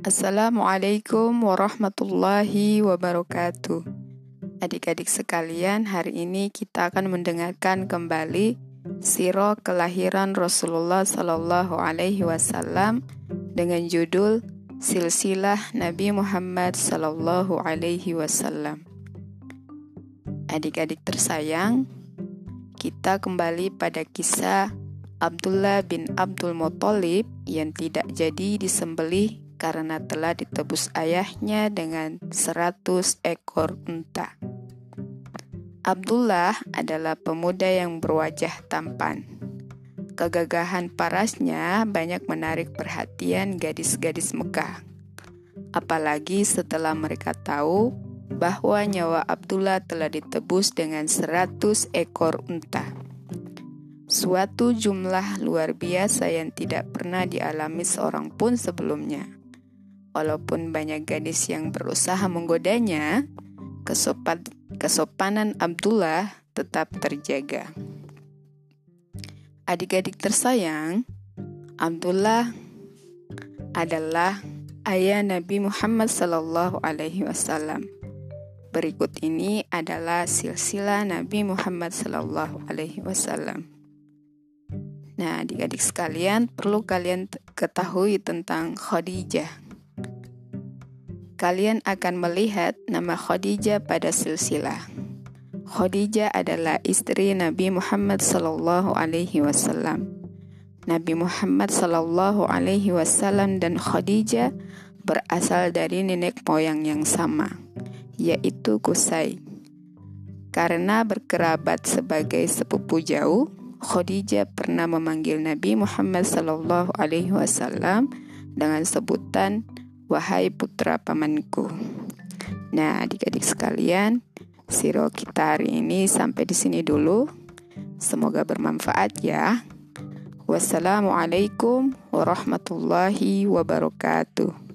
Assalamualaikum warahmatullahi wabarakatuh. Adik-adik sekalian, hari ini kita akan mendengarkan kembali sirah kelahiran Rasulullah Sallallahu Alaihi Wasallam dengan judul Silsilah Nabi Muhammad Sallallahu Alaihi Wasallam. Adik-adik tersayang, kita kembali pada kisah Abdullah bin Abdul Muthalib yang tidak jadi disembelih karena telah ditebus ayahnya dengan seratus ekor unta. Abdullah adalah pemuda yang berwajah tampan. Kegagahan parasnya banyak menarik perhatian gadis-gadis Mekah. Apalagi setelah mereka tahu bahwa nyawa Abdullah telah ditebus dengan seratus ekor unta. Suatu jumlah luar biasa yang tidak pernah dialami seorang pun sebelumnya. Walaupun banyak gadis yang berusaha menggodanya, kesopan, kesopanan Abdullah tetap terjaga. Adik-adik tersayang, Abdullah adalah ayah Nabi Muhammad Sallallahu Alaihi Wasallam. Berikut ini adalah silsilah Nabi Muhammad Sallallahu Alaihi Wasallam. Nah, adik-adik sekalian, perlu kalian ketahui tentang Khadijah. Kalian akan melihat nama Khadijah pada silsilah. Khadijah adalah istri Nabi Muhammad sallallahu alaihi wasallam. Nabi Muhammad sallallahu alaihi wasallam dan Khadijah berasal dari nenek moyang yang sama, yaitu Kusai. Karena berkerabat sebagai sepupu jauh, Khadijah pernah memanggil Nabi Muhammad Sallallahu Alaihi Wasallam dengan sebutan wahai putra pamanku. Nah, adik-adik sekalian, siro kita hari ini sampai di sini dulu. Semoga bermanfaat ya. Wassalamualaikum warahmatullahi wabarakatuh.